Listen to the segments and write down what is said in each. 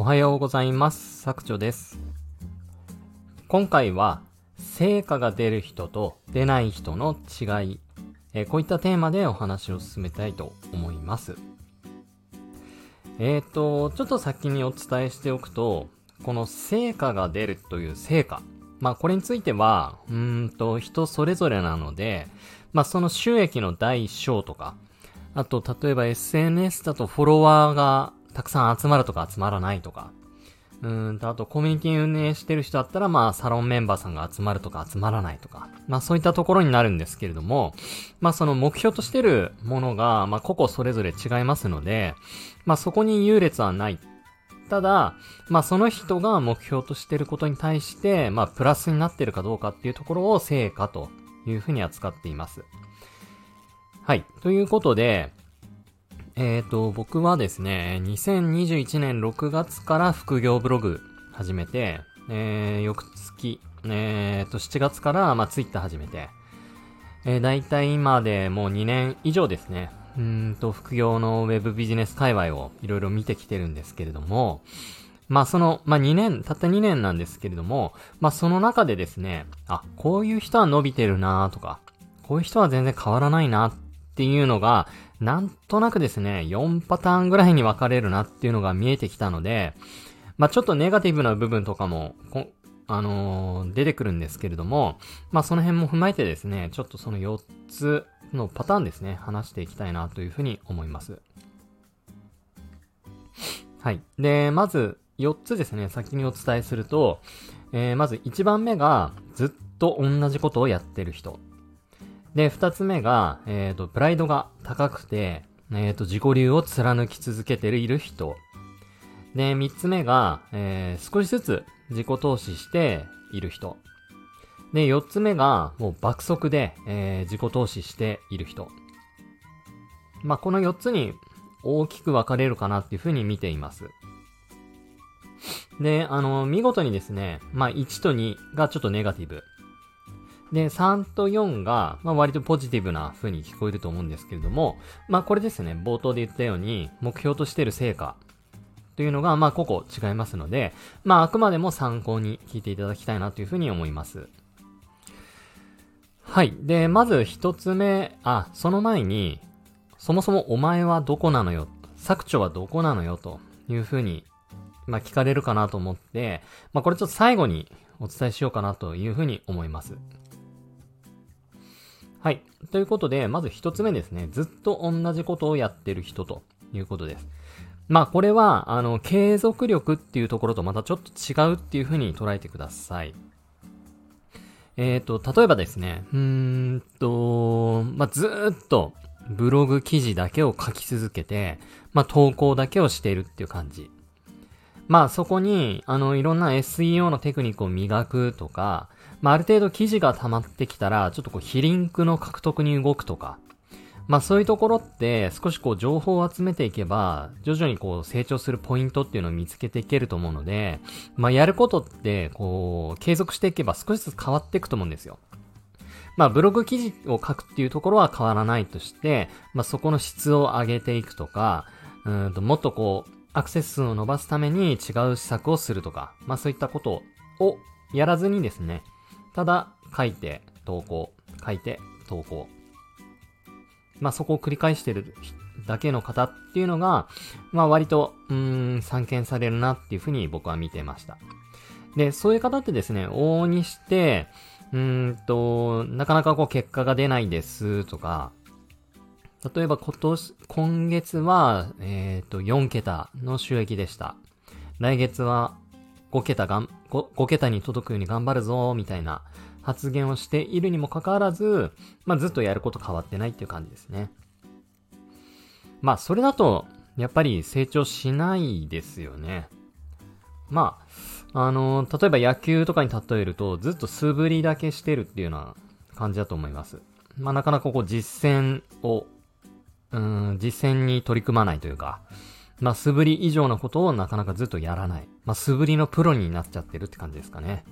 おはようございます。作長です。今回は、成果が出る人と出ない人の違い、えこういったテーマでお話を進めたいと思います。えーと、ちょっと先にお伝えしておくと、この成果が出るという成果。まあこれについては、うんと人それぞれなので、まあその収益の第一章とか、あと例えば SNS だとフォロワーがたくさん集まるとか集まらないとか、うんと、あとコミュニティ運営してる人だったら、まあ、サロンメンバーさんが集まるとか集まらないとか、まあそういったところになるんですけれども、まあその目標としてるものが、まあ個々それぞれ違いますので、まあそこに優劣はない。ただ、まあその人が目標としてることに対して、まあプラスになってるかどうかっていうところを成果というふうに扱っています。はい。ということで、えっ、と、僕はですね、2021年6月から副業ブログ始めて、えー、翌月、えーと、7月から、まあ、ツイッター始めて、えー、だいたい今でもう2年以上ですね、うんと、副業のウェブビジネス界隈をいろいろ見てきてるんですけれども、まあその、まあ2年、たった2年なんですけれども、まあその中でですね、あ、こういう人は伸びてるなとか、こういう人は全然変わらないなっていうのが、なんとなくですね、4パターンぐらいに分かれるなっていうのが見えてきたので、まあちょっとネガティブな部分とかも、あのー出てくるんですけれども、まあその辺も踏まえてですね、ちょっとその4つのパターンですね、話していきたいなというふうに思います。はい。で、まず4つですね、先にお伝えすると、えーまず1番目がずっと同じことをやってる人。で、二つ目が、えっ、と、プライドが高くて、えっ、と、自己流を貫き続けている人。で、三つ目が、えー少しずつ自己投資している人。で、四つ目が、もう爆速で、えー自己投資している人。まあ、この四つに大きく分かれるかなっていうふうに見ています。で、あの、見事にですね、まあ、1と2がちょっとネガティブ。で、3と4が、まあ、割とポジティブな風に聞こえると思うんですけれども、まあ、これですね、冒頭で言ったように、目標としてる成果というのが、まあ、個々違いますので、まあ、あくまでも参考に聞いていただきたいなというふうに思います。はい。で、まず一つ目、あ、その前に、そもそもお前はどこなのよ、作長はどこなのよ、というふうに、まあ、聞かれるかなと思って、まあ、これちょっと最後にお伝えしようかなというふうに思います。はい。ということで、まず一つ目ですね。ずっと同じことをやってる人ということです。まあこれは、あの、継続力っていうところとまたちょっと違うっていうふうに捉えてください。えっ、と、例えばですね、うーんと、まあずっとブログ記事だけを書き続けて、まあ投稿だけをしているっていう感じ。まあそこに、あの、いろんな SEO のテクニックを磨くとか、まあある程度記事が溜まってきたら、ちょっとこう、非リンクの獲得に動くとか、まあそういうところって少しこう情報を集めていけば、徐々にこう成長するポイントっていうのを見つけていけると思うので、まあやることってこう継続していけば少しずつ変わっていくと思うんですよ。まあブログ記事を書くっていうところは変わらないとして、まあそこの質を上げていくとか、うんともっとこうアクセス数を伸ばすために違う施策をするとか、まあそういったことをやらずにですね、ただ書いて投稿、書いて投稿。まあそこを繰り返してるだけの方っていうのが、まあ割と、うーん、散見されるなっていうふうに僕は見てました。で、そういう方ってですね、往々にして、うーんと、なかなかこう結果が出ないですとか、例えば今年、今月は、えっ、と、4桁の収益でした。来月は5桁がん 5, 5桁に届くように頑張るぞ、みたいな発言をしているにもかかわらず、まあずっとやること変わってないっていう感じですね。まあそれだと、やっぱり成長しないですよね。まあ、あの例えば野球とかに例えると、ずっと素振りだけしてるっていうような感じだと思います。まあなかなかこう実践を、うん、実践に取り組まないというか、まあ素振り以上のことをなかなかずっとやらない。まあ素振りのプロになっちゃってるって感じですかね。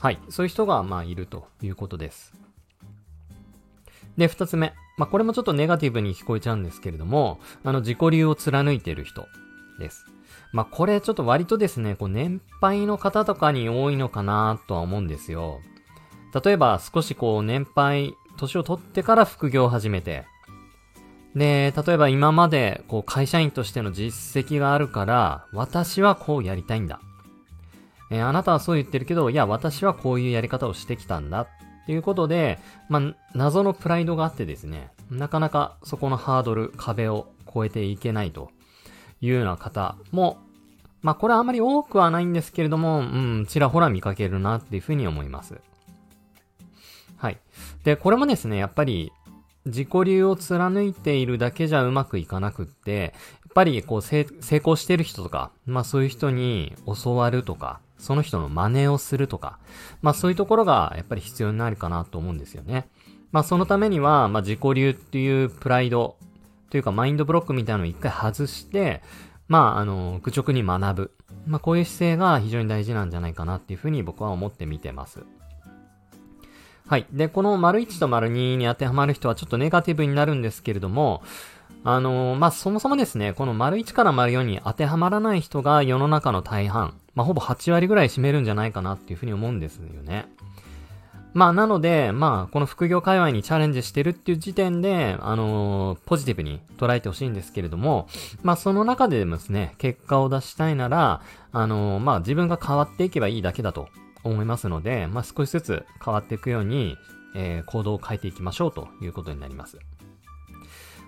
はい。そういう人が、まあ、いるということです。で、二つ目。まあ、これもちょっとネガティブに聞こえちゃうんですけれども、あの、自己流を貫いている人。です。まあ、これちょっと割とですね、こう年配の方とかに多いのかなとは思うんですよ。例えば少しこう年配、年を取ってから副業を始めて、で、例えば今までこう会社員としての実績があるから、私はこうやりたいんだ。えー、あなたはそう言ってるけど、いや、私はこういうやり方をしてきたんだっていうことで、まあ、謎のプライドがあってですね、なかなかそこのハードル、壁を越えていけないというような方も、まあ、これはあまり多くはないんですけれども、うん、ちらほら見かけるなっていうふうに思います。はい。で、これもですね、やっぱり、自己流を貫いているだけじゃうまくいかなくって、やっぱりこう成功してる人とか、まあそういう人に教わるとか、その人の真似をするとか、まあそういうところがやっぱり必要になるかなと思うんですよね。まあそのためには、まあ自己流っていうプライドというかマインドブロックみたいなのを一回外して、まああの、愚直に学ぶ。まあこういう姿勢が非常に大事なんじゃないかなっていうふうに僕は思って見てます。はい。で、この丸1と丸2に当てはまる人はちょっとネガティブになるんですけれども、あのー、まあ、そもそもですね、この丸1から丸4に当てはまらない人が世の中の大半、まあ、ほぼ8割ぐらい占めるんじゃないかなっていうふうに思うんですよね。まあ、なので、まあ、この副業界隈にチャレンジしてるっていう時点で、あのー、ポジティブに捉えてほしいんですけれども、まあ、その中でですね、結果を出したいなら、あのー、まあ、自分が変わっていけばいいだけだと思いますので、まあ、少しずつ変わっていくように、えー、行動を変えていきましょうということになります。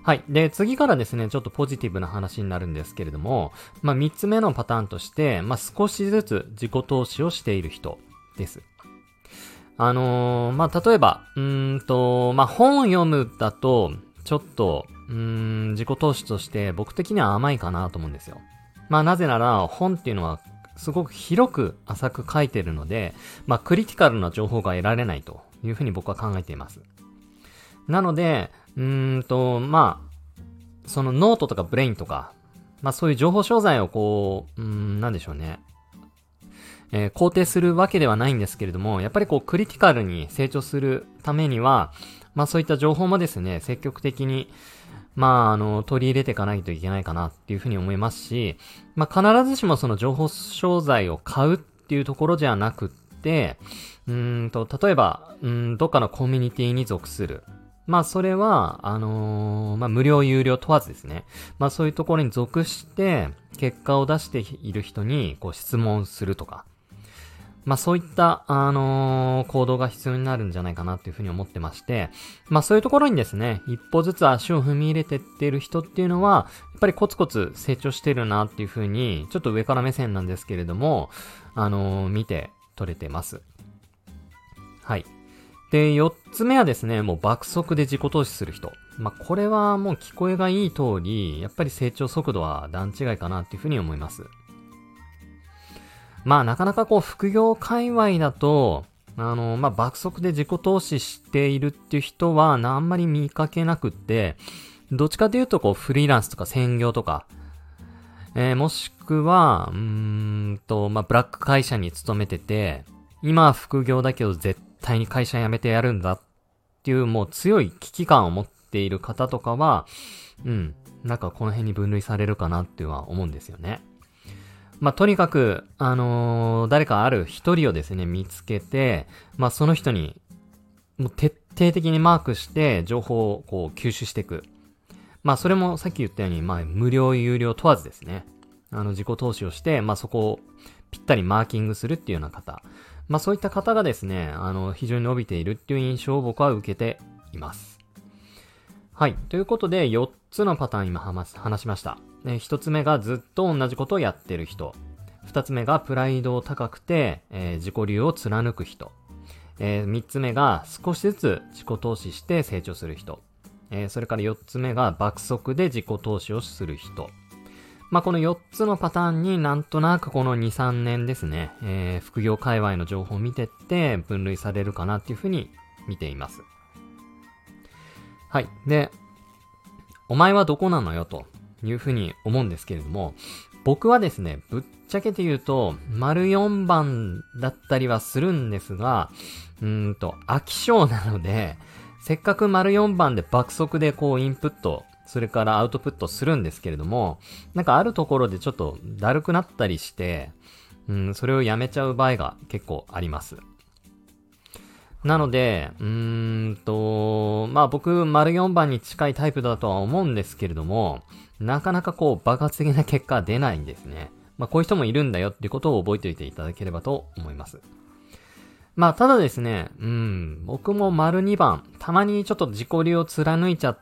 はい。で、次からですね、ちょっとポジティブな話になるんですけれども、まあ、3つ目のパターンとして、まあ、少しずつ自己投資をしている人です。あのー、まあ、例えば、うんと、まあ、本を読むだと、ちょっと、うん、自己投資として僕的には甘いかなと思うんですよ。まあ、なぜなら、本っていうのはすごく広く浅く書いてるので、まあ、クリティカルな情報が得られないというふうに僕は考えています。なので、うーんと、まあ、そのノートとか Brain とか、まあそういう情報商材をこう、うん、なんでしょうね。えー、肯定するわけではないんですけれども、やっぱりこうクリティカルに成長するためには、まあそういった情報もですね、積極的に、まあ、あの、取り入れていかないといけないかなっていうふうに思いますし、まあ、必ずしもその情報商材を買うっていうところじゃなくって、うんと、例えば、うん、どっかのコミュニティに属する。まあ、それは、あのー、まあ、無料、有料問わずですね。まあ、そういうところに属して、結果を出している人に、こう、質問するとか。まあそういった、あのー、行動が必要になるんじゃないかなっていうふうに思ってまして、まあそういうところにですね、一歩ずつ足を踏み入れてってる人っていうのは、やっぱりコツコツ成長してるなっていうふうに、ちょっと上から目線なんですけれども、あのー、見て取れてます。はい。で、四つ目はですね、もう爆速で自己投資する人。まあ、これはもう聞こえがいい通り、やっぱり成長速度は段違いかなっていうふうに思います。まあなかなかこう副業界隈だと、あの、まあ爆速で自己投資しているっていう人はあんまり見かけなくって、どっちかというとこうフリーランスとか専業とか、えー、もしくは、うーんと、まあブラック会社に勤めてて、今は副業だけど絶対に会社辞めてやるんだっていうもう強い危機感を持っている方とかは、うん、なんかこの辺に分類されるかなっては思うんですよね。まあ、とにかく、あのー、誰かある一人をですね、見つけて、まあ、その人に、もう徹底的にマークして、情報をこう吸収していく。まあ、それもさっき言ったように、まあ、無料、有料問わずですね。あの、自己投資をして、まあ、そこをぴったりマーキングするっていうような方。まあ、そういった方がですね、あの、非常に伸びているっていう印象を僕は受けています。はい。ということで、4つのパターン今話しました。え一つ目がずっと同じことをやってる人。二つ目がプライドを高くて、えー、自己流を貫く人。えー、三つ目が少しずつ自己投資して成長する人。えー、それから四つ目が爆速で自己投資をする人。まあ、この4つのパターンになんとなくこの2、3年ですね、えー、副業界隈の情報を見てって分類されるかなっていうふうに見ています。はい。で、お前はどこなのよというふうに思うんですけれども、僕はですね、ぶっちゃけて言うと、丸4番だったりはするんですが、うんと、飽き性なので、せっかく丸4番で爆速でこうインプットそれからアウトプットするんですけれども、なんかあるところでちょっとだるくなったりして、うん、それをやめちゃう場合が結構あります。なので、うーんと、まあ僕、丸4番に近いタイプだとは思うんですけれども、なかなかこう爆発的な結果は出ないんですね。まあこういう人もいるんだよっていうことを覚えておいていただければと思います。まあただですね、うん、僕も丸2番、たまにちょっと自己流を貫いちゃっ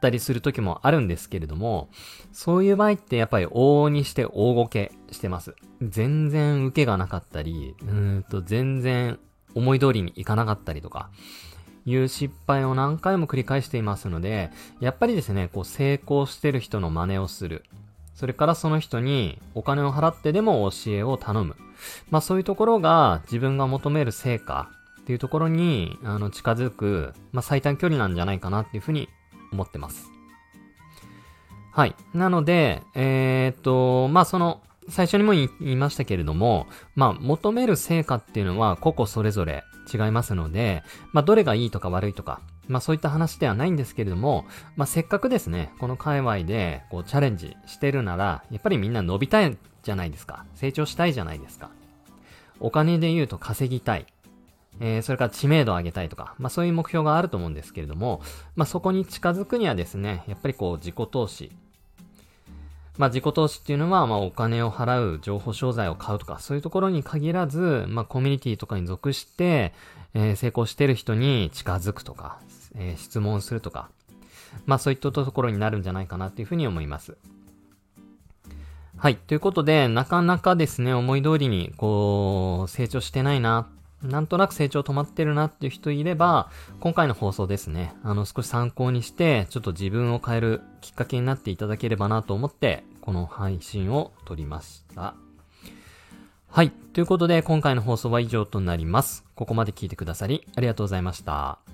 たりする時もあるんですけれども、そういう場合ってやっぱり往々にして大ごけしてます。全然受けがなかったり、うーんと全然思い通りにいかなかったりとか、いう失敗を何回も繰り返していますので、やっぱりですね、こう成功してる人の真似をする。それからその人にお金を払ってでも教えを頼む。まあそういうところが自分が求める成果っていうところにあの近づく、まあ最短距離なんじゃないかなっていうふうに思ってます。はい。なので、えー、っと、まあその最初にも言いましたけれども、まあ、求める成果っていうのは個々それぞれ違いますので、まあ、どれがいいとか悪いとか、まあ、そういった話ではないんですけれども、まあ、せっかくですね、この界隈で、こう、チャレンジしてるなら、やっぱりみんな伸びたいじゃないですか。成長したいじゃないですか。お金で言うと稼ぎたい。えー、それから知名度を上げたいとか、まあそういう目標があると思うんですけれども、まあそこに近づくにはですね、やっぱりこう自己投資、まあ自己投資っていうのは、まあお金を払う情報商材を買うとか、そういうところに限らず、まあコミュニティとかに属して、えー、成功してる人に近づくとか、えー、質問するとか、まあそういったところになるんじゃないかなっていうふうに思います。はい。ということで、なかなかですね、思い通りに、こう、成長してないななんとなく成長止まってるなっていう人いれば、今回の放送ですね、あの少し参考にして、ちょっと自分を変えるきっかけになっていただければなと思って、この配信を撮りました。はい。ということで、今回の放送は以上となります。ここまで聞いてくださり、ありがとうございました。